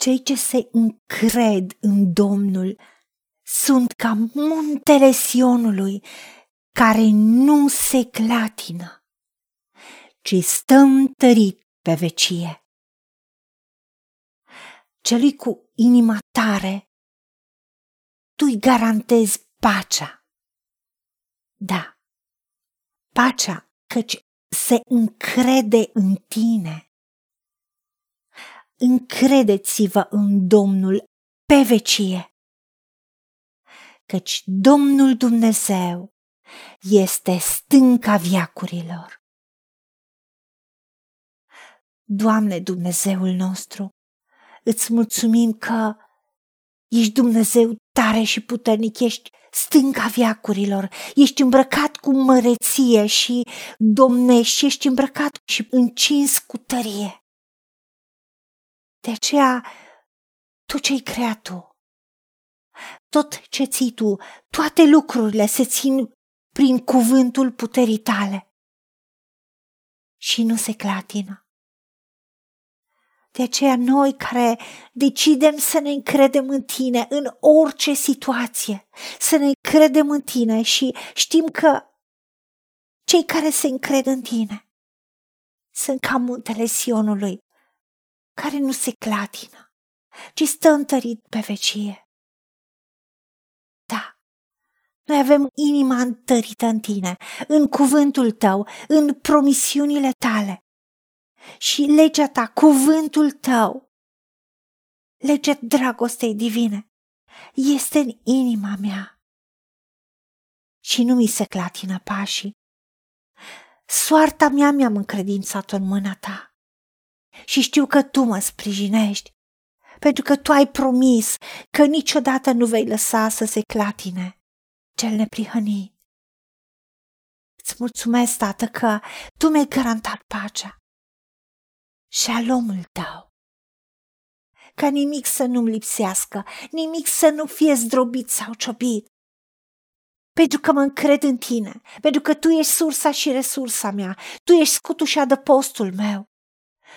Cei ce se încred în Domnul sunt ca muntele Sionului, care nu se clatină, ci stă întărit pe vecie. Celui cu inima tare, tu-i garantezi pacea. Da, pacea, căci se încrede în tine. Încredeți-vă în Domnul pe vecie, căci Domnul Dumnezeu este stânca viacurilor. Doamne Dumnezeul nostru, îți mulțumim că ești Dumnezeu tare și puternic, ești stânca viacurilor, ești îmbrăcat cu măreție și domnești, ești îmbrăcat și încins cu tărie. De aceea, tu ce-ai creat tu, tot ce ții tu, toate lucrurile se țin prin cuvântul puterii tale. Și nu se clatină. De aceea noi care decidem să ne încredem în tine în orice situație, să ne încredem în tine și știm că cei care se încred în tine sunt ca muntele Sionului, care nu se clatină, ci stă întărit pe vecie. Da, noi avem inima întărită în tine, în cuvântul tău, în promisiunile tale și legea ta, cuvântul tău, legea dragostei divine, este în inima mea și nu mi se clatină pașii. Soarta mea mi-am încredințat-o în mâna ta și știu că tu mă sprijinești, pentru că tu ai promis că niciodată nu vei lăsa să se clatine cel neprihănit. Îți mulțumesc, Tată, că tu mi-ai garantat pacea șalomul tău. Ca nimic să nu-mi lipsească, nimic să nu fie zdrobit sau ciobit. Pentru că mă încred în tine, pentru că tu ești sursa și resursa mea, tu ești scutul și adăpostul meu.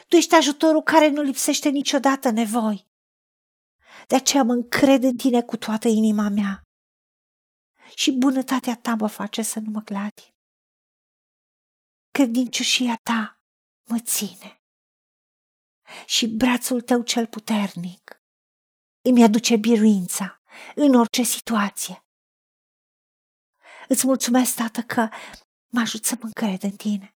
Tu ești ajutorul care nu lipsește niciodată nevoi. De aceea mă încred în tine cu toată inima mea. Și bunătatea ta mă face să nu mă clatin. Credincioșia ta mă ține și brațul tău cel puternic îmi aduce biruința în orice situație. Îți mulțumesc, Tată, că mă ajut să mă încred în tine.